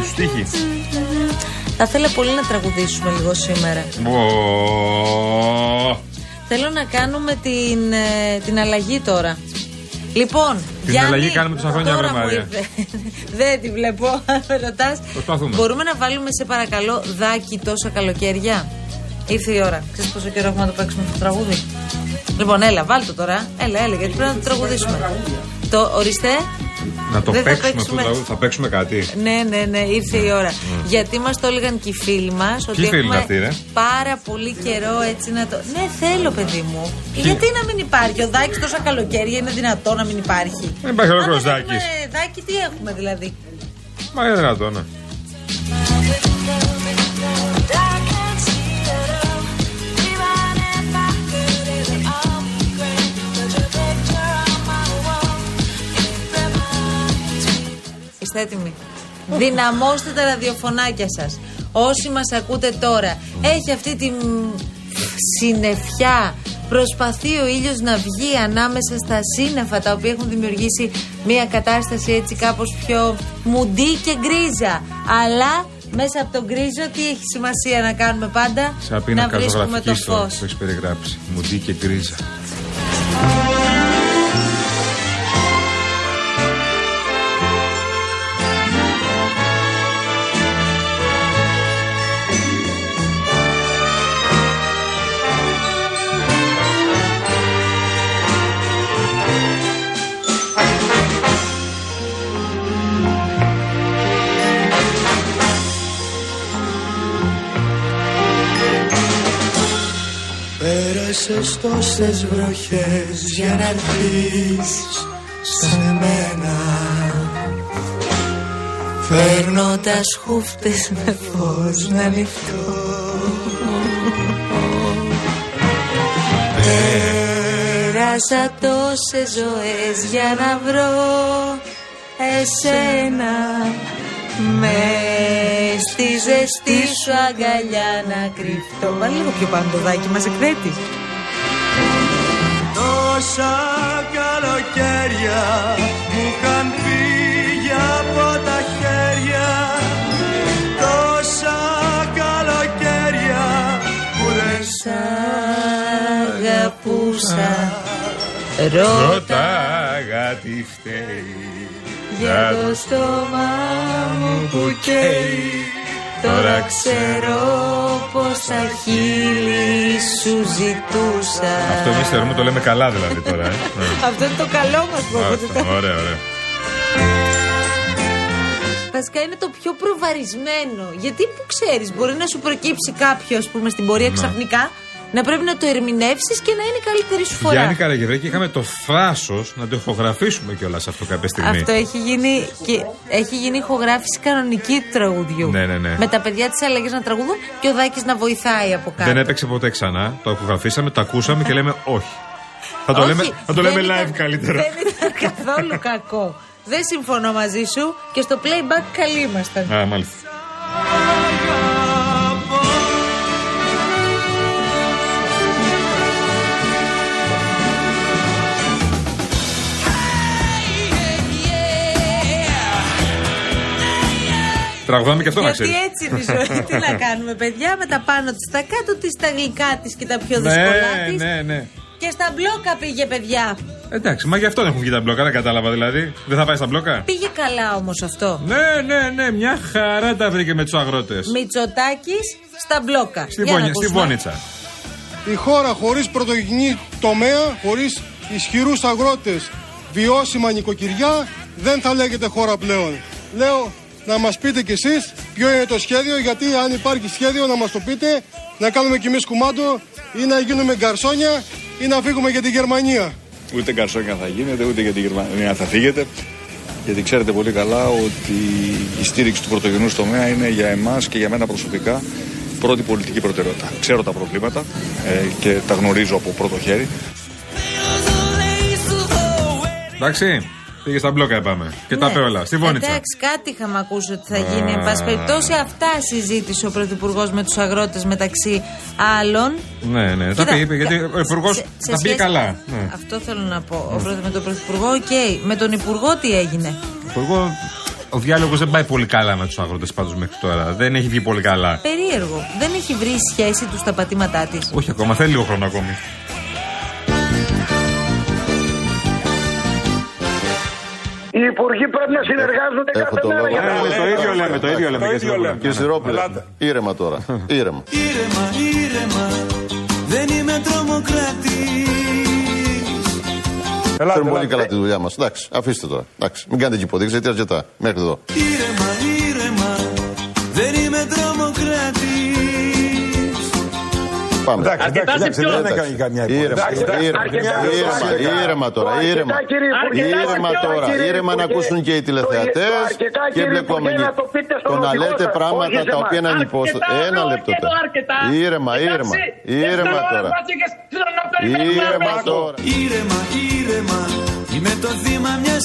ξέρει, του τύχη. Θα ήθελα πολύ να τραγουδήσουμε λίγο σήμερα. Ω, Θέλω να κάνουμε την, ε, την αλλαγή τώρα. Λοιπόν, Την αλλαγή κάνουμε τόσα χρόνια, τώρα βρε μου Μαρία. ήρθε. Δεν τη βλέπω, αν με ρωτάς. Προσπαθούμε. Μπορούμε να βάλουμε σε παρακαλώ δάκι τόσα καλοκαίρια; Ήρθε η ώρα. Ξέρεις πόσο καιρό έχουμε να το παίξουμε αυτό το τραγούδι; Λοιπόν, έλα, βάλ το τώρα. Έλα, έλα, γιατί πρέπει να το τραγουδήσουμε. Το ορίστε. Να το Δεν θα παίξουμε αυτό το παίξουμε. τραγούδι. Θα παίξουμε κάτι. Ναι, ναι, ναι, ήρθε η ώρα. Γιατί μας το έλεγαν και οι φίλοι μας ότι φίλοι είναι έχουμε αυτοί, ρε; πάρα πολύ καιρό έτσι να το. Ναι, θέλω, παιδί μου. Γιατί να μην υπάρχει; Ο Δάκης τόσα καλοκαίρια είναι δυνατό να μην υπάρχει; Δεν υπάρχει ολόκληρος Αν δεν έχουμε Δάκης. Δάκη, τι έχουμε δηλαδή; Μα είναι δυνατόν, ναι. Έτοιμοι. Δυναμώστε τα ραδιοφωνάκια σας. Όσοι μας ακούτε τώρα, έχει αυτή τη μ, συννεφιά. Προσπαθεί ο ήλιος να βγει ανάμεσα στα σύννεφα τα οποία έχουν δημιουργήσει μια κατάσταση έτσι κάπως πιο μουντή και γκρίζα. Αλλά μέσα από τον γκρίζο τι έχει σημασία να κάνουμε πάντα, Σαν να πίνακα βρίσκουμε ζωγραφικής το στο φως. το έχεις περιγράψει. Μουντή και γκρίζα. Πέρασες τόσες βροχές για να έρθεις σε μένα Φέρνοντας χούφτες με φως να ανοιχτώ Πέρασα τόσες ζωές για να βρω εσένα με στη ζεστή σου αγκαλιά να κρυφτώ. Βάλε λίγο πιο πάνω το δάκι μας εκθέτει. Τόσα καλοκαίρια μου είχαν φύγει από τα χέρια Τόσα καλοκαίρια που δεν Σ' αγαπούσα Ρώτα Ρωτάγα τι φταίει. για το στόμα μου που καίει Τώρα ξέρω πόσα χείλη σου ζητούσα Αυτό εμεί θεωρούμε το λέμε καλά δηλαδή τώρα. Ε. Ναι. Αυτό είναι το καλό μας που ακούτε Άστο, Ωραία, ωραία. Βασικά είναι το πιο προβαρισμένο. Γιατί που ξέρεις, μπορεί να σου προκύψει κάποιος, ας πούμε, στην πορεία ξαφνικά να πρέπει να το ερμηνεύσεις και να είναι η καλύτερη σου φορά. Γιάννη Καραγευρέκη, είχαμε το θράσος να το ηχογραφήσουμε κιόλας αυτό κάποια στιγμή. Αυτό έχει γίνει, και έχει γίνει ηχογράφηση κανονική του τραγουδιού. Ναι, ναι, ναι. Με τα παιδιά της αλλαγής να τραγουδούν και ο Δάκης να βοηθάει από κάτω. Δεν έπαιξε ποτέ ξανά. Το ηχογραφήσαμε, το ακούσαμε και λέμε όχι. Θα το Όχι, λέμε, θα το δεν λέμε live ήταν- καλύτερα. Δεν ήταν καθόλου κακό. Δεν συμφωνώ μαζί σου και στο playback καλοί ήμασταν. Α, μάλιστα. Τραγουδάμε και αυτό να Γιατί ξέρει. έτσι είναι η ζωή. Τι να κάνουμε, παιδιά, με τα πάνω της, τα κάτω της, τα γλυκά της και τα πιο Ναι, δύσκολά της. ναι, ναι. Και στα μπλόκα πήγε, παιδιά. Εντάξει, μα γι' αυτό δεν έχουν βγει τα μπλόκα, δεν κατάλαβα δηλαδή. Δεν θα πάει στα μπλόκα; Πήγε καλά όμως αυτό. Ναι, ναι, ναι, μια χαρά τα βρήκε με τους αγρότες. Μητσοτάκης στα μπλόκα. Στη, Για να Βόνη- στη ακούσουμε. Βόνιτσα. Η χώρα χωρίς πρωτογενή τομέα, χωρίς ισχυρούς αγρότες, βιώσιμα νοικοκυριά, δεν θα λέγεται χώρα πλέον. Λέω να μας πείτε κι εσείς ποιο είναι το σχέδιο, γιατί αν υπάρχει σχέδιο να μας το πείτε, να κάνουμε κι εμείς κουμάντο ή να γίνουμε γκαρσόνια ή να φύγουμε για τη Γερμανία. Ούτε καρσόνια θα γίνετε, ούτε για την Γερμανία θα φύγετε. Γιατί ξέρετε πολύ καλά ότι η στήριξη του πρωτογενού τομέα είναι για εμάς και για μένα προσωπικά πρώτη πολιτική προτεραιότητα. Ξέρω τα προβλήματα ε, και τα γνωρίζω από πρώτο χέρι. Εντάξει, πήγε στα μπλόκα, είπαμε. Και τα Ναι. είπε όλα. Στη Βόνιτσα. Εντάξει, κάτι είχαμε ακούσει ότι θα γίνει. Εν πάση περιπτώσει, αυτά συζήτησε ο Πρωθυπουργός με τους αγρότες μεταξύ άλλων. Ναι, ναι, τα Κοίτα, είπε, γιατί κα- ο Υπουργός σε- σε τα πήγε σχέση- καλά. Ναι. Αυτό θέλω να πω. Ο πρωθ- με τον Πρωθυπουργό, οκ. Με τον Υπουργό τι έγινε; Ο Υπουργό, ο διάλογος δεν πάει πολύ καλά με τους αγρότες πάντως μέχρι τώρα. Δεν έχει βγει πολύ καλά. Περίεργο. Δεν έχει βρει σχέση τους στα πατήματά της. Όχι ακόμα, θέλει λίγο χρόνο ακόμη. Οι υπουργοί πρέπει να συνεργάζονται Έχω κάθε το μέρα λόγο. για Ναι, να ναι, το ίδιο λέμε, το ίδιο λέμε. Το ίδιο λέμε. Κύριε Σιδηρόπουλε, ήρεμα τώρα. Ήρεμα. Ήρεμα, ήρεμα, δεν είμαι τρομοκράτης Ξέρουμε πολύ καλά τη δουλειά μας. Εντάξει, αφήστε τώρα. Εντάξει, μην κάνετε και υποδείξεις γιατί αρκετά. Μέχρι εδώ. Ήρεμα, ήρεμα, Πάμε. Εντάξει, εντάξει, εντάξει, δεν Εντάξει. έκανε καμιά Ήρεμα, υπόθεση. ήρεμα, ήρεμα, ήρεμα τώρα, Το ήρεμα. αρκετά, κύριε Υπουργέ, Ήρεμα αρκετά, τώρα, κύριε ήρεμα να Υπουργέ. ακούσουν και οι Το τηλεθεατέ αρκετά, και κύριε εμπλεκόμενοι. Υπουργέ, να το πείτε στον Το να οδηγό λέτε σας, πράγματα όχι σε τα οποία εμάς. είναι ανυπόστατα. Ένα λεπτό τώρα. Ήρεμα, ήρεμα, ήρεμα τώρα. Ήρεμα τώρα. Ήρεμα, ήρεμα, είμαι το θύμα μιας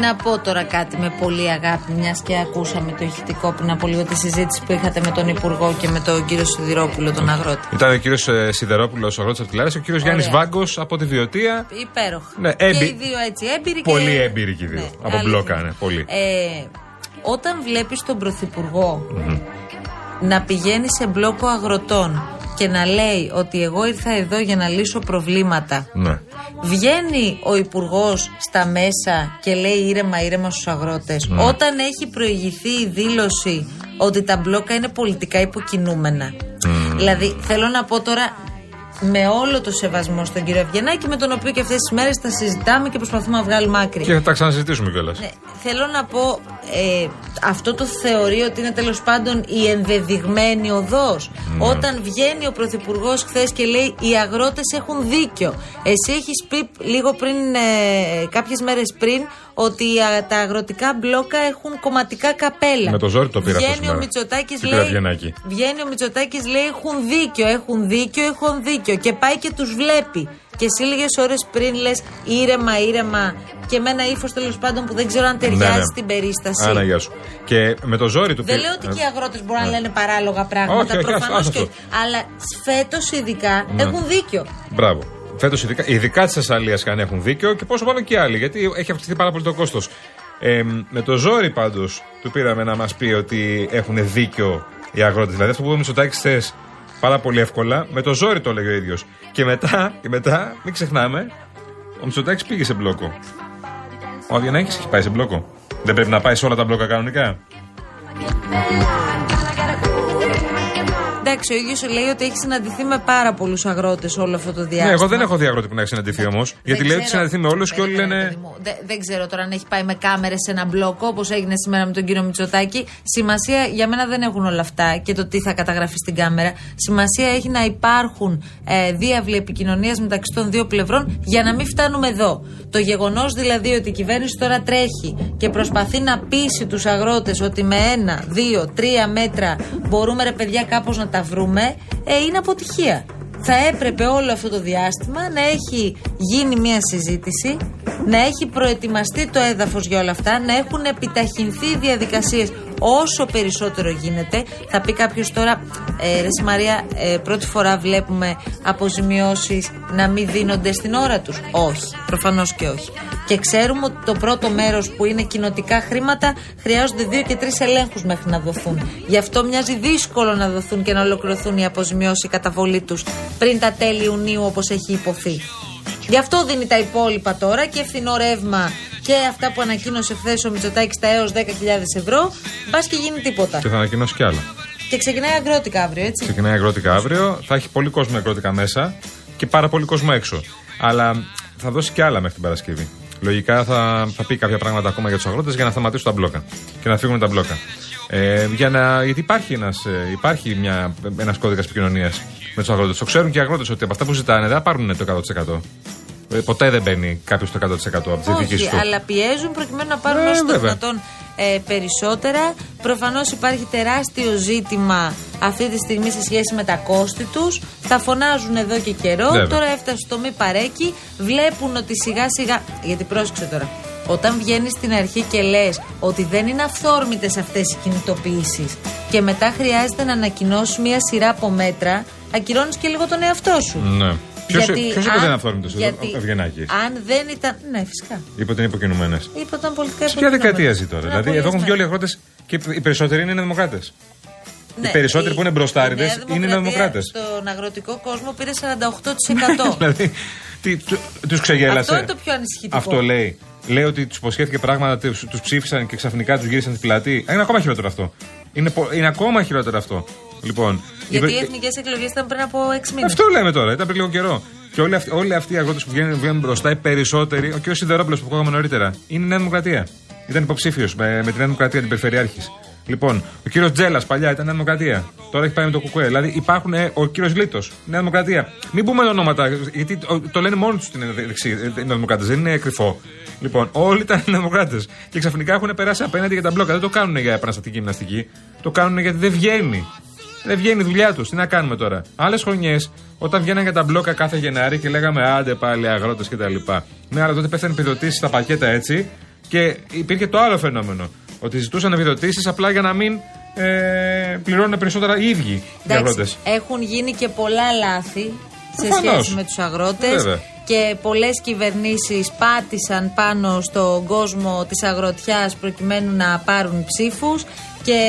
Να πω τώρα κάτι με πολύ αγάπη, μιας και ακούσαμε το ηχητικό πριν από λίγο τη συζήτηση που είχατε με τον Υπουργό και με τον κύριο Σιδηρόπουλο, τον αγρότη. Ήταν ο κύριος Σιδερόπουλος, ο αγρότη Αρτιλάρη, ο κύριος Γιάννης Βάγκος από τη Βιωτία. Υπέροχα. Ναι, και έμπει- οι δύο έτσι έμπειροι. Πολύ και... έμπειροι και οι δύο. Από αλήθεια. μπλόκα, ναι, πολύ. Ε, όταν βλέπεις τον πρωθυπουργο να πηγαίνει σε μπλόκο αγροτών και να λέει ότι εγώ ήρθα εδώ για να λύσω προβλήματα Ναι. Βγαίνει ο υπουργός στα μέσα και λέει ήρεμα, ήρεμα στους αγρότες. Ναι. Όταν έχει προηγηθεί η δήλωση ότι τα μπλόκα είναι πολιτικά υποκινούμενα. Δηλαδή, θέλω να πω τώρα με όλο το σεβασμό στον κύριο Ευγενάκη, με τον οποίο και αυτές τις μέρες τα συζητάμε και προσπαθούμε να βγάλουμε άκρη. Και θα τα ξαναζητήσουμε κιόλας. Ναι, θέλω να πω, ε, αυτό το θεωρεί ότι είναι τέλος πάντων η ενδεδειγμένη οδός. Όταν βγαίνει ο Πρωθυπουργός χθες και λέει Οι αγρότες έχουν δίκιο. Εσύ έχεις πει λίγο πριν, ε, κάποιες μέρες πριν, ότι α, τα αγροτικά μπλόκα έχουν κομματικά καπέλα. Με το ζόρι το πήρα αυτό Βγαίνει ο σήμερα. Μητσοτάκης Στην λέει. Κραυγενάκη. Βγαίνει ο Μητσοτάκης λέει έχουν δίκιο, έχουν δίκιο, έχουν δίκιο. Και πάει και τους βλέπει. Και εσύ λίγες ώρες πριν λες ήρεμα, ήρεμα. Και με ένα ύφος τέλος πάντων που δεν ξέρω αν ταιριάζει Ναι, ναι. στην περίσταση. Άνα, γεια σου. Και με το ζόρι του Δεν πήρε- λέω ότι και οι Ε, αγρότες μπορούν να λένε παράλογα πράγματα. Όχι, όχι, Προφανώς ας- ας και αυτό. όχι. Αλλά φέτος ειδικά Ναι. έχουν δίκιο. Μπράβο. Φέτος ειδικά, ειδικά της Θεσσαλίας καν έχουν δίκιο και πόσο μάλλον και οι άλλοι, γιατί έχει αυξηθεί πάρα πολύ το κόστος. Ε, με το ζόρι πάντως του πήραμε να μας πει ότι έχουν δίκιο οι αγρότες. Δηλαδή αυτό που είπε ο Μητσοτάκης χθες πάρα πολύ εύκολα. Με το ζόρι το έλεγε ο ίδιος. Και μετά, και μετά, μην ξεχνάμε, ο Μητσοτάκης πήγε σε μπλόκο. Ο Αβγενάκη έχει πάει σε μπλόκο. Δεν πρέπει να πάει σε όλα τα μπλόκα κανονικά. Εντάξει, ο ίδιος λέει ότι έχεις συναντηθεί με πάρα πολλούς αγρότες όλο αυτό το διάστημα. Ναι, εγώ δεν έχω δει αγρότη που να έχει συναντηθεί όμως. Γιατί λέει ότι συναντηθεί με όλους και όλοι λένε. Δεν, δεν ξέρω τώρα αν έχει πάει με κάμερες σε ένα μπλόκο όπως έγινε σήμερα με τον κύριο Μητσοτάκη. Σημασία για μένα δεν έχουν όλα αυτά και το τι θα καταγραφεί στην κάμερα. Σημασία έχει να υπάρχουν ε, διάβλοι επικοινωνίας μεταξύ των δύο πλευρών για να μην φτάνουμε εδώ. Το γεγονός δηλαδή ότι η κυβέρνηση τώρα τρέχει και προσπαθεί να πείσει τους αγρότες ότι με ένα, δύο, τρία μέτρα μπορούμε ρε παιδιά κάπως να τα βρούμε, ε, είναι αποτυχία. Θα έπρεπε όλο αυτό το διάστημα να έχει γίνει μια συζήτηση, να έχει προετοιμαστεί το έδαφος για όλα αυτά, να έχουν επιταχυνθεί οι διαδικασίες όσο περισσότερο γίνεται. Θα πει κάποιος τώρα, ε, ρε Μαρία, ε, πρώτη φορά βλέπουμε αποζημιώσεις να μην δίνονται στην ώρα τους. Όχι, προφανώς και όχι. Και ξέρουμε ότι το πρώτο μέρος που είναι κοινοτικά χρήματα χρειάζονται δύο και τρεις ελέγχους μέχρι να δοθούν. Γι' αυτό μοιάζει δύσκολο να δοθούν και να ολοκληρωθούν οι αποζημιώσεις, η καταβολή τους πριν τα τέλη Ιουνίου όπως έχει υποθεί. Γι' αυτό δίνει τα υπόλοιπα τώρα και φθηνό ρεύμα και αυτά που ανακοίνωσε χθες ο Μητσοτάκης τα έως 10.000 ευρώ. Μπα και γίνει τίποτα. Και θα ανακοινώσει κι άλλα. Και ξεκινάει αγρότικα αύριο, έτσι. Ξεκινάει αγρότικα αύριο. Θα έχει πολύ κόσμο αγρότικα μέσα και πάρα πολύ κόσμο έξω. Αλλά θα δώσει κι άλλα μέχρι την Παρασκευή. Λογικά θα, θα πει κάποια πράγματα ακόμα για τους αγρότες για να σταματήσουν τα μπλόκα και να φύγουν τα μπλόκα. Ε, για να, γιατί υπάρχει ένας υπάρχει ένας κώδικας επικοινωνίας με τους αγρότες. Το ξέρουν και οι αγρότες ότι από αυτά που ζητάνε δεν θα πάρουν το 100%. Ε, ποτέ δεν μπαίνει κάποιος το 100% από τις διοικήσει του. Αλλά πιέζουν προκειμένου να πάρουν ε, όσο το δυνατόν ε, περισσότερα. Προφανώς υπάρχει τεράστιο ζήτημα αυτή τη στιγμή σε σχέση με τα κόστη τους. Τα φωνάζουν εδώ και καιρό. Τώρα έφτασε στο μη παρέκει. Βλέπουν ότι σιγά σιγά. Γιατί πρόσεξε τώρα. Όταν βγαίνεις στην αρχή και λες ότι δεν είναι αυθόρμητες αυτές οι κινητοποιήσεις και μετά χρειάζεται να ανακοινώσεις μία σειρά από μέτρα, ακυρώνεις και λίγο τον εαυτό σου. Ναι. Ποιος είπε ότι είναι αυθόρμητο εδώ, Ευγενάκης. Αν δεν ήταν. Ναι, φυσικά. Είπε ότι είναι υποκινουμένες. Είπε ότι ήταν πολιτικά Σε ποια δεκαετία ζει τώρα. Δηλαδή, εδώ έχουν βγει όλοι οι αγρότες και οι περισσότεροι είναι δημοκράτε. Ναι, οι περισσότεροι που είναι μπροστάριδες είναι δημοκράτε. Στον αγροτικό κόσμο πήρε 48%. δηλαδή, τους ξεγέλασε. Αυτό είναι το πιο ανησυχητικό. Αυτό λέει. Λέει ότι τους υποσχέθηκε πράγματα, τους ψήφισαν και ξαφνικά τους γύρισαν την πλατή. Είναι ακόμα χειρότερο αυτό. Είναι, είναι ακόμα χειρότερο αυτό. Λοιπόν, Γιατί οι εθνικές εκλογές ήταν πριν από 6 μήνες. Αυτό λέμε τώρα, ήταν πριν λίγο καιρό. Και όλοι αυτοί, όλοι αυτοί οι αγρότες που βγαίνουν, βγαίνουν μπροστά, οι περισσότεροι, ο κ. Σιδερόπουλος που ακούγαμε νωρίτερα, είναι η Νέα Δημοκρατία. Ήταν υποψήφιος με, με τη Νέα Δημοκρατία, την Περιφερειάρχης. Λοιπόν, ο κύριος Τζέλας παλιά ήταν Νέα Δημοκρατία. Τώρα έχει πάει με το Κουκουέ. Δηλαδή υπάρχουν ε, ο κύριος Λίτος, Νέα Δημοκρατία. Μην πούμε ονόματα, γιατί το, το λένε μόνοι τους στην Νέα Δημοκρατία. Δεν είναι κρυφό. Λοιπόν, όλοι ήταν Δημοκράτες. Και ξαφνικά έχουν περάσει απέναντι για τα μπλόκα. Δεν το κάνουν για επαναστατική γυμναστική. Το κάνουν γιατί δεν βγαίνει. Δεν βγαίνει η δουλειά τους. Τι να κάνουμε τώρα; Άλλες χρονιές, όταν βγαίναν για τα μπλόκα κάθε Γενάρη και λέγαμε άντε πάλι αγρότες κτλ. Ναι, αλλά τότε πέφτανε επιδοτήσεις στα πακέτα έτσι και υπήρχε το άλλο φαινόμενο. Ότι ζητούσαν επιδοτήσεις απλά για να μην ε, πληρώνουν περισσότερα οι ίδιοι οι αγρότες. Έχουν γίνει και πολλά λάθη σε σχέση με τους αγρότες και πολλές κυβερνήσεις πάτησαν πάνω στον κόσμο της αγροτιάς προκειμένου να πάρουν ψήφους. Και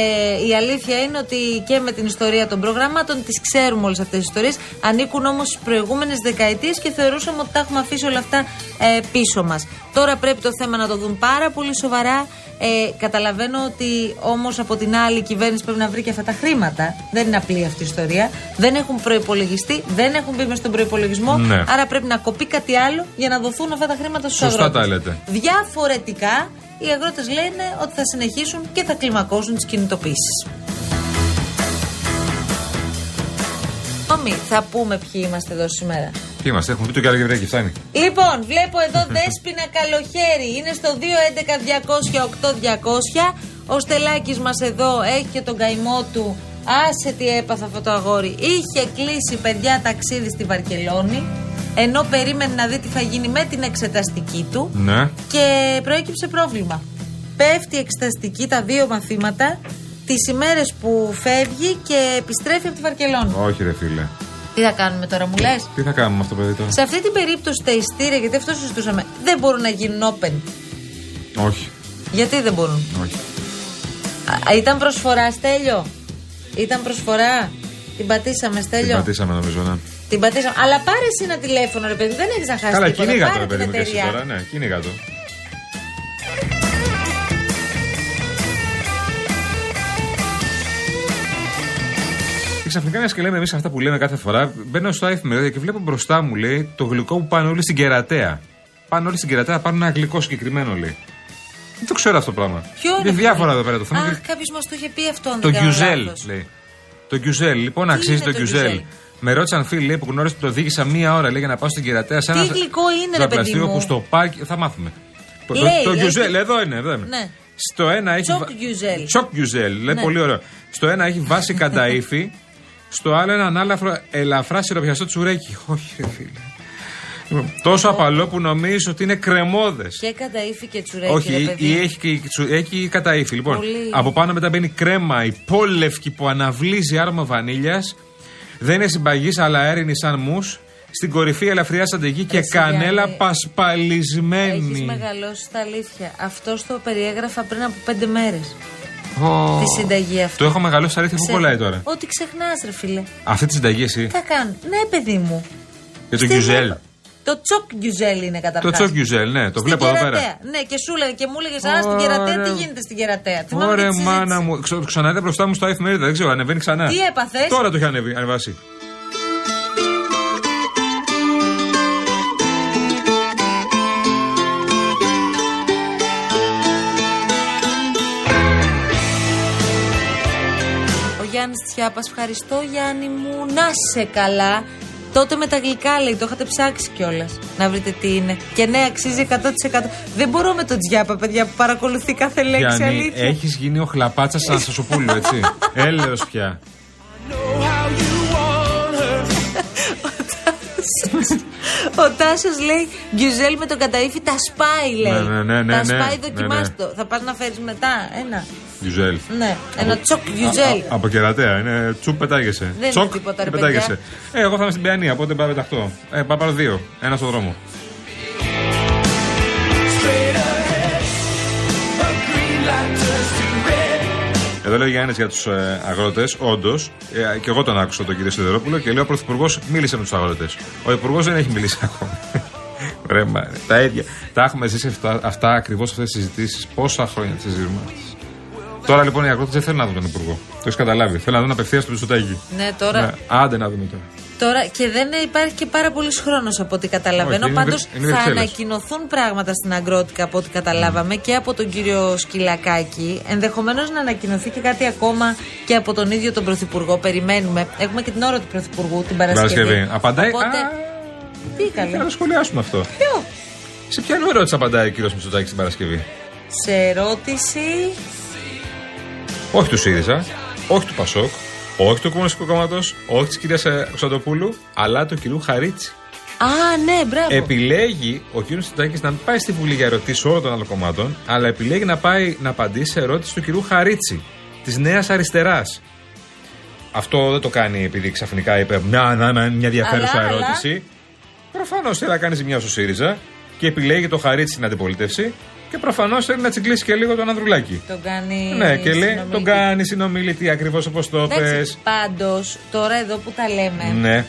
η αλήθεια είναι ότι και με την ιστορία των προγραμμάτων τις ξέρουμε όλες αυτές τις ιστορίες. Ανήκουν όμως στις προηγούμενες δεκαετίες και θεωρούσαμε ότι τα έχουμε αφήσει όλα αυτά ε, πίσω μας. Τώρα πρέπει το θέμα να το δουν πάρα πολύ σοβαρά. Ε, καταλαβαίνω ότι όμως από την άλλη η κυβέρνηση πρέπει να βρει και αυτά τα χρήματα. Δεν είναι απλή αυτή η ιστορία. Δεν έχουν προπολογιστεί, δεν έχουν μπει μέσα στον προπολογισμό. Ναι. Άρα πρέπει να κοπεί κάτι άλλο για να δοθούν αυτά τα χρήματα στους αγρότες. Σωστά τα λέτε. Διαφορετικά οι αγρότες λένε ότι θα συνεχίσουν και θα κλιμακώσουν τις κινητοποιήσει. Όμοι, θα πούμε ποιοι είμαστε εδώ σήμερα. Ποιοι είμαστε, έχουμε πει το Καλογευρέκι, φτάνει. Λοιπόν, βλέπω εδώ Δέσποινα Καλοχέρι. Είναι στο 211-200-8200. Ο Στελάκης μας εδώ έχει και τον καημό του. Άσε τι έπαθα αυτό το αγόρι. Είχε κλείσει παιδιά ταξίδι στη Βαρκελόνη ενώ περίμενε να δει τι θα γίνει με την εξεταστική του ναι. και προέκυψε πρόβλημα. Πέφτει η εξεταστική τα δύο μαθήματα τις ημέρες που φεύγει και επιστρέφει από τη Βαρκελόνη. Όχι, ρε φίλε. Τι θα κάνουμε τώρα, μου λες; Τι θα κάνουμε με αυτό το παιδί τώρα; Σε αυτή την περίπτωση τα ειστήρια, γιατί αυτό συζητούσαμε, δεν μπορούν να γίνουν open. Όχι. Γιατί δεν μπορούν; Όχι. Α, ήταν προσφορά, Στέλιο; Ήταν προσφορά; Την πατήσαμε, Την Στέλιο. πατήσαμε νομίζω, ναι. Την πατήσαμε. Αλλά πάρε εσύ ένα τηλέφωνο, ρε παιδί, δεν έχεις να χάσεις Καλά, τίποτα. κυνήγα Πάρε το, την παιδί μου, και εσύ εταιρεία. τώρα. Ναι, κυνήγα το. Και ξαφνικά μιας και λέμε εμείς αυτά που λέμε κάθε φορά, μπαίνω στο εφημερίδα και βλέπω μπροστά μου, λέει, το γλυκό που πάνε όλοι στην κερατέα. Πάνε όλοι στην κερατέα, πάνε ένα γλυκό συγκεκριμένο, λέει. Δεν το ξέρω αυτό το πράγμα. Ποιο είναι αυτό, διάφορα ρε; εδώ πέρα το θέμα. Αχ, κάποιος μας το είχε πει αυτό. αν Το δεν κάνω γκιουζέλ, λάθος. λέει. Το γκιουζέλ. Λοιπόν, Τι αξίζει είναι το το γκιουζέλ; Γκιουζέλ; Με ρώτησαν φίλοι λέει, που γνώρισε που το οδήγησα μία ώρα λέει, για να πάω στην κερατέα. Σε Τι ένας γλυκό είναι, ρε ζωπλαστείο παιδί μου; που στο πάρκι. Θα μάθουμε. Το- Λέει, το, το έχει- γκιουζέλ, εδώ είναι. Εδώ είναι. Ναι. Στο ένα έχει. Τσοκ βα- γκιουζέλ. Τσοκ γκιουζέλ. Λέει Ναι. πολύ ωραίο. Στο ένα έχει βάση κανταήφι. στο άλλο ένα ανάλαφρο ελαφρά σιροπιαστό τσουρέκι. Όχι, ρε φίλε. Λοιπόν, τόσο απαλό που νομίζεις ότι είναι κρεμόδες. Και κατά ύφη και τσουρέκι, Όχι, ρε ή, παιδί. ή έχει, και τσου- έχει κατά ύφη. Λοιπόν, Πολύ. από πάνω μετά μπαίνει κρέμα υπόλευκη που αναβλύζει άρωμα βανίλιας. Δεν είναι συμπαγής, αλλά αέρινη σαν μους. Στην κορυφή ελαφριά σαντεγή και Εσύ, κανέλα Γιάννη, πασπαλισμένη. Έχεις μεγαλώσει στα αλήθεια. Αυτό το περιέγραφα πριν από πέντε μέρες. Ω, Τη συνταγή αυτή. Το έχω μεγαλώσει στα αλήθεια που Ξε- κολλάει τώρα. Ότι ξεχνάς, ρε φίλε. Αυτή τη συνταγή εσύ. Τι θα κάνω; Ναι, παιδί μου. Για το Στη γκιουζέλ. βλέπα. Το τσοκ γκιουζέλ είναι Το καταρχά. τσοκ γκιουζέλ, ναι, το βλέπω εδώ πέρα. Ναι, και σου έλεγε και μου έλεγε Α, στην κερατέα, τι Ωραία. γίνεται στην κερατέα; Θυμάμαι Ωραία, και τη συζήτηση. μάνα μου. Ξα- Ξαναδεί μπροστά μου στο εφημερίδα, δεν ξέρω, ανεβαίνει ξανά. Τι έπαθες; Τώρα το έχει ανεβεί, ανεβάσει. Ο Γιάννης Τσιάπας, ευχαριστώ Γιάννη μου, να σε καλά. Τότε με τα γλυκά λέει, το είχατε ψάξει κιόλας. Να βρείτε τι είναι. Και ναι, αξίζει 100%. Δεν μπορώ με τον Τσιάπα, παιδιά, που παρακολουθεί κάθε λέξη Γιάννη, αλήθεια. έχεις γίνει ο χλαπάτσας σαν Σασοπούλου, έτσι. Έλεος πια. Ο Τάσος λέει Γκιουζέλ με τον καταήφι τα σπάει, λέει. Ναι, ναι, ναι, ναι, τα ναι, σπάει, ναι, δοκιμάστο. Θα πας να φέρεις μετά ένα. Γκιουζέλ. Ναι, ένα τσοκ γκιουζέλ. Α, α, Από κερατέα, είναι τσουπ πετάγεσαι. Δεν είναι Τσοκ, τίποτα, ρε πετάγεσαι. παιδιά. Ε, εγώ θα είμαι στην Παιανία, οπότε πάω πεταχτώ. Ε, πάω πάρω δύο. Ένα στο δρόμο. Εδώ λέει ο Γιάννης για τους ε, αγρότες. Όντως, ε, και εγώ τον άκουσα τον κύριο Σιδερόπουλο και λέει ο Πρωθυπουργός μίλησε με τους αγρότες. Ο Υπουργό δεν έχει μιλήσει ακόμα. Ρε, μα, τα ίδια. Τα έχουμε ζήσει αυτά, αυτά ακριβώς αυτές τις συζητήσεις πόσα χρόνια τις ζήσουμε. Τώρα λοιπόν οι αγρότες δεν θέλουν να δουν τον Υπουργό. Το έχεις καταλάβει. Θέλουν να δουν απευθείας τον Μητσοτάκη. Ναι, τώρα, Ναι, άντε να δούμε τώρα. Τώρα και δεν υπάρχει και πάρα πολύς χρόνος από ό,τι καταλαβαίνω. Όχι, είναι Πάντως βρυ- είναι θα Βρυξέλλες. ανακοινωθούν πράγματα στην Αγρότικα από ό,τι καταλάβαμε και από τον κύριο Σκυλακάκη. Ενδεχομένως να ανακοινωθεί και κάτι ακόμα και από τον ίδιο τον Πρωθυπουργό. Περιμένουμε. Έχουμε και την ώρα του Πρωθυπουργού την Παρασκευή. Παρασκευή. Απαντάει. Οπότε... Α, Τι καλέ. Θέλω να σχολιάσουμε αυτό. Ποιο; Σε ποια ερώτηση απαντάει ο κύριος Μητσοτάκης την Παρασκευή; Σε ερώτηση. Όχι του ΣΥΡΙΖΑ, όχι του ΠΑΣΟΚ, όχι του Κομμουνιστικού Κόμματος, όχι της κυρίας Κωνσταντοπούλου, αλλά του κυρίου Χαρίτση. Α, ναι, μπράβο. Επιλέγει ο κύριος Μητσοτάκη να μην πάει στη Βουλή για ερωτήσεις όλων των άλλων κομμάτων, αλλά επιλέγει να πάει να απαντήσει σε ερώτηση του κυρίου Χαρίτση, της Νέας Αριστεράς. Αυτό δεν το κάνει επειδή ξαφνικά είπε μια, να, να, μια ενδιαφέρουσα Αλλά, αλλά. ερώτηση. Προφανώς θέλει να κάνει ζημιά στο ΣΥΡΙΖΑ και επιλέγει το Χαρίτση στην αντιπολίτευση και προφανώς θέλει να τσιγκλίσει και λίγο τον Ανδρουλάκη. Τον κάνει. Ναι, και λέει, συνομιλητή. τον κάνει συνομιλητή ακριβώς όπως το πες. Εντάξει, πάντως, τώρα εδώ που τα λέμε, Ναι.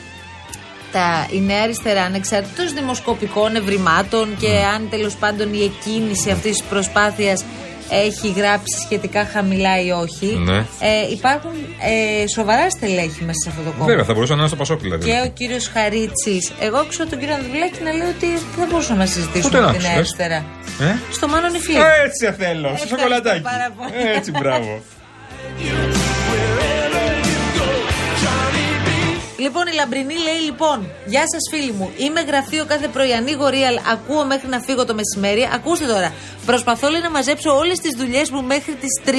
τα, η Νέα Αριστερά, ανεξαρτήτως δημοσκοπικών ευρημάτων και Ναι. αν τέλος πάντων η εκκίνηση αυτής της προσπάθειας έχει γράψει σχετικά χαμηλά ή όχι, Ναι. ε, υπάρχουν ε, σοβαρά στελέχη μέσα σε αυτό το κόμμα. Βέβαια, θα μπορούσε να είναι στο Πασόκ δηλαδή. Και ο κύριος Χαρίτσης. Εγώ άκουσα τον κύριο Ανδρουλάκη να λέει ότι δεν μπορούσαμε να συζητήσουμε Πού τον με τη Νέα άκουσες; Αριστερά. Ε; Στο Μάνο Νιφλή. Έτσι θέλω, στο Ευχαριστώ σοκολατάκι. πάρα πολύ. Έτσι, μπράβο. Λοιπόν, η Λαμπρινή λέει λοιπόν: Γεια σας, φίλοι μου. Είμαι γραφείο κάθε πρωί. Ανοίγω real. Ακούω μέχρι να φύγω το μεσημέρι. Ακούστε τώρα. Προσπαθώ λέει, να μαζέψω όλες τις δουλειές μου μέχρι τις 3,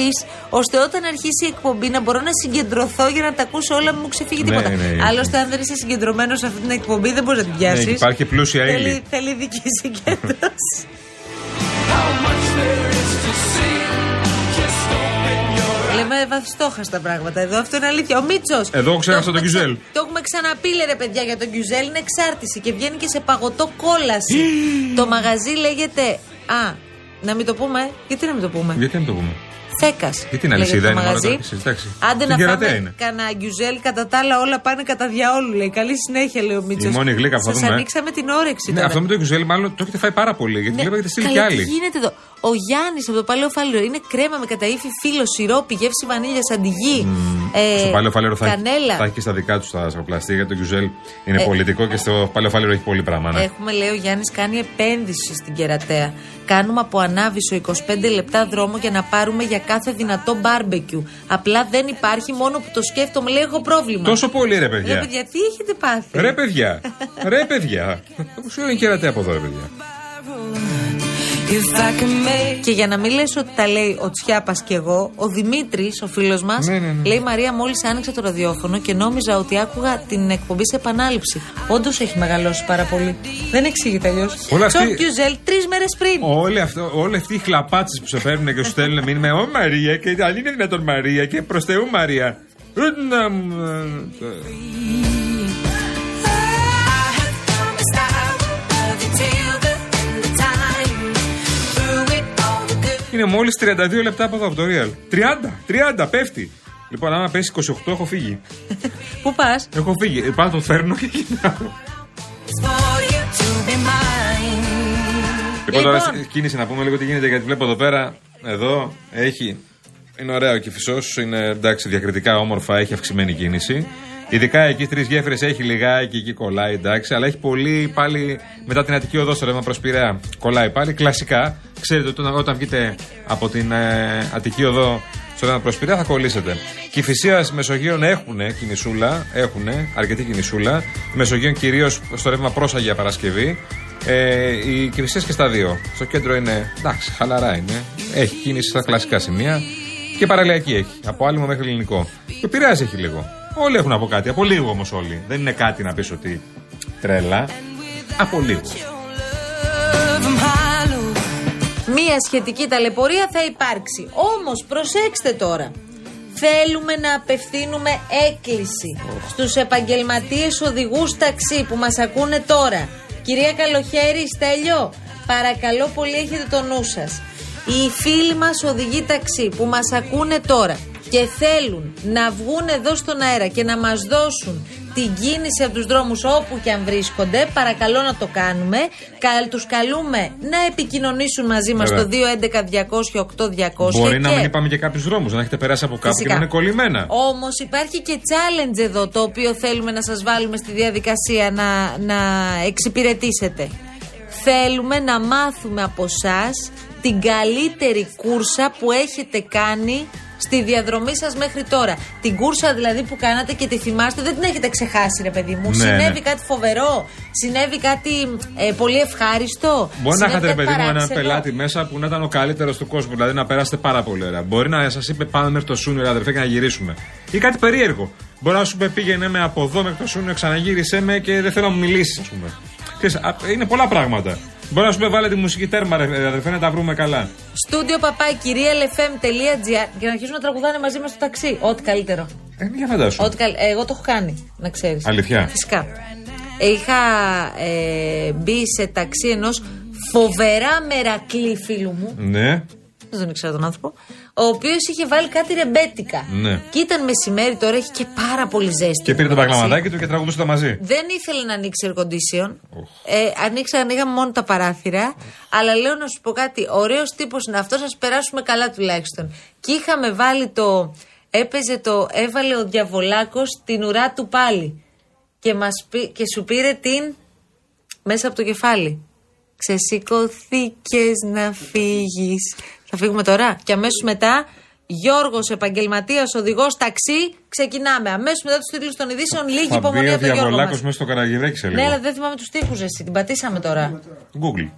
ώστε όταν αρχίσει η εκπομπή να μπορώ να συγκεντρωθώ για να τα ακούσω όλα, μην μου ξεφύγει Ναι, τίποτα. ναι, ναι. Άλλωστε, αν δεν είσαι συγκεντρωμένος σε αυτή την εκπομπή, δεν μπορείς να την πιάσεις. Ναι, υπάρχει πλούσια ύλη. Θέλει, θέλει δική συγκέντρωση. Λέμε βαθιστόχαστα πράγματα εδώ. Αυτό είναι αλήθεια. Ο Μίτσος. Εδώ ξέχασα τον Γκιουζέλ. Το έχουμε ξαναπεί, λέ, ρε παιδιά, για τον Γκιουζέλ. Είναι εξάρτηση και βγαίνει και σε παγωτό κόλαση. το μαγαζί λέγεται. Α, να μην το πούμε. Γιατί να μην το πούμε; Γιατί να μην το πούμε; Τσέκα. Και την αλυσίδα είναι μόνο το εντάξει. Άντε Την να κερατέα φάμε είναι. κανένα γκιουζέλ, κατά τα άλλα όλα πάνε κατά διαόλου. Λέει. Καλή συνέχεια, λέει ο Μίτσος. Η μόνη γλύκα που θα Σας δούμε. ανοίξαμε την όρεξη Ναι, τώρα. αυτό με το κουζέλι μάλλον το έχετε φάει πάρα πολύ. Γιατί Ναι, βλέπετε στείλει κι καλά, άλλοι. Τι γίνεται εδώ; Ο Γιάννης από το παλαιό φάληρο είναι κρέμα με καταήφι, φύλλο, σιρόπι, γεύση βανίλιας, αντιγή. Ε, Στο παλαιό φάλερο θα, έχει- κανέλα. θα έχει και στα δικά του τα σακοπλαστή γιατί το κουζέλ είναι Ε, πολιτικό και στο παλαιό φάληρο έχει πολύ πράγμα. Ναι. Έχουμε, λέει ο Γιάννης, κάνει επένδυση στην κερατέα. Κάνουμε από ανάβησο 25 λεπτά δρόμο για να πάρουμε για κάθε δυνατό μπάρμπεκιου. Απλά δεν υπάρχει, μόνο που το σκέφτομαι, λέει, έχω πρόβλημα. Τόσο πολύ ρε Ρε παιδιά. παιδιά, τι έχετε πάθει; Ρε παιδιά. ρε παιδιά. Όπω σου είναι κερατέα από εδώ, ρε παιδιά; Και για να μην λες ότι τα λέει ο Τσιάπας και εγώ, ο Δημήτρης, ο φίλος μας, Ναι, ναι, ναι. λέει Μαρία, μόλις άνοιξα το ραδιόφωνο και νόμιζα ότι άκουγα την εκπομπή σε επανάληψη. Όντως έχει μεγαλώσει πάρα πολύ. Δεν εξηγείται αλλιώ. Όλα αυτή- Τσοκ Κιουζέλ τρεις μέρες πριν. Όλοι, αυτό, όλοι αυτοί οι χλαπάτσες που σε φέρνουν και σου στέλνουν μήνυμα Ω Μαρία και αν είναι δυνατόν Μαρία και προς Θεού Μαρία. Είναι μόλις 32 λεπτά από εδώ από το Real. 30, 30, πέφτει. Λοιπόν, άμα πέσει 28, έχω φύγει. Πού πας; Έχω φύγει. Ε, Πάω το φέρνω και γυρνάω. Λοιπόν, τώρα Λοιπόν. στην κίνηση να πούμε λίγο τι γίνεται γιατί βλέπω εδώ πέρα. Εδώ έχει. Είναι ωραίο και φυσός. Είναι εντάξει, διακριτικά όμορφα, έχει αυξημένη κίνηση. Ειδικά εκεί τρει γέφυρες έχει λιγάκι, εκεί κολλάει εντάξει, αλλά έχει πολύ πάλι μετά την Αττική Οδό στο ρεύμα προς Πειραιά. Κολλάει πάλι κλασικά. Ξέρετε ότι όταν, όταν βγείτε από την ε, Αττική Οδό στο ρεύμα προς Πειραιά θα κολλήσετε. Και οι φυσία Μεσογείων έχουν κινησούλα, έχουν αρκετή κινησούλα. Μεσογείων κυρίως στο ρεύμα προς Αγία Παρασκευή. Ε, οι κυφυσίε και στα δύο. Στο κέντρο είναι εντάξει, χαλαρά είναι. Έχει κίνηση στα κλασικά σημεία. Και παραλιακή έχει. Από άλυμο μέχρι ελληνικό. Και ο Πειραιάς έχει λίγο. Όλοι έχουν από κάτι. Από λίγο όμως όλοι. Δεν είναι κάτι να πεις ότι τρέλα. Από λίγο. Μία σχετική ταλαιπωρία θα υπάρξει. Όμως, προσέξτε τώρα. Θέλουμε να απευθύνουμε έκκληση στους επαγγελματίες οδηγούς ταξί που μας ακούνε τώρα. Κυρία Καλοχέρη, Στέλιο, παρακαλώ πολύ έχετε το νου σας. Οι φίλοι μας οδηγοί ταξί που μας ακούνε τώρα και θέλουν να βγουν εδώ στον αέρα και να μας δώσουν την κίνηση από τους δρόμους όπου και αν βρίσκονται, παρακαλώ να το κάνουμε. Καλ, τους καλούμε να επικοινωνήσουν μαζί μας Βέβαια. στο 211-200-8200 Μπορεί να και- μην είπαμε και κάποιους δρόμους, να έχετε περάσει από κάπου Φυσικά. και να είναι κολλημένα. Όμως υπάρχει και challenge εδώ το οποίο θέλουμε να σας βάλουμε στη διαδικασία να, να εξυπηρετήσετε. Θέλουμε να μάθουμε από εσά την καλύτερη κούρσα που έχετε κάνει στη διαδρομή σας μέχρι τώρα. Την κούρσα δηλαδή που κάνατε και τη θυμάστε, δεν την έχετε ξεχάσει ρε παιδί μου. Ναι, Συνέβη ναι. κάτι φοβερό, συνέβη κάτι ε, πολύ ευχάριστο. Μπορεί να συνέβη είχατε, ρε κάτι παιδί μου, έναν παράξενο. πελάτη μέσα που να ήταν ο καλύτερος του κόσμου, δηλαδή να περάσετε πάρα πολύ ωραία. Μπορεί να σας είπε πάμε μέχρι το Σούνιο, ρε αδερφέ, και να γυρίσουμε. Ή κάτι περίεργο. Μπορεί να σου είπε πήγαινε με από εδώ μέχρι το Σούνιο, ξαναγύρισε με και δεν θέλω να μου μιλήσεις, ας πούμε. Ξέρεις, α, είναι πολλά πράγματα. Μπορεί να σου πει βάλε τη μουσική τέρμα, ρε αδερφέ, να τα βρούμε καλά. Στούντιο παπάει κυριαλεφm.gr και να αρχίσουν να τραγουδάνε μαζί μας στο ταξί. Ό,τι καλύτερο. Ε, για φαντάσου. Ό,τι καλ... Εγώ το έχω κάνει, να ξέρεις. Αλήθεια; Φυσικά. Είχα ε, μπει σε ταξί ενός φοβερά μερακλή φίλου μου. Ναι, Δεν ήξερα τον άνθρωπο. Ο οποίος είχε βάλει κάτι ρεμπέτικα. ναι. Και ήταν μεσημέρι τώρα, έχει και πάρα πολύ ζέστη. Και πήρε το Εντάξει. παγλαματάκι του και τραγουδούσε τα μαζί. Δεν ήθελε να ανοίξει air condition. Ε, ανοίξα, ανοίγαμε μόνο τα παράθυρα. Αλλά λέω να σου πω κάτι. Ωραίος τύπος είναι αυτός, ας περάσουμε καλά τουλάχιστον. Και είχαμε βάλει το. Έπαιζε το. Έβαλε ο διαβολάκος την ουρά του πάλι. Και, μας, πή- και σου πήρε την. μέσα από το κεφάλι. Ξεσηκωθήκες να φύγεις. Θα φύγουμε τώρα. Και αμέσως μετά. Γιώργος, επαγγελματίας, οδηγός ταξί, ξεκινάμε. Αμέσως μετά τους τίτλους των ειδήσεων, λίγη Θα υπομονή μπει ο από τον Γιώργο. διαβολάκο μας. μέσα στο καραγιδάκι σε λίγο. Ναι, αλλά δεν θυμάμαι τους τοίχου, εσύ. Την πατήσαμε τώρα. Google.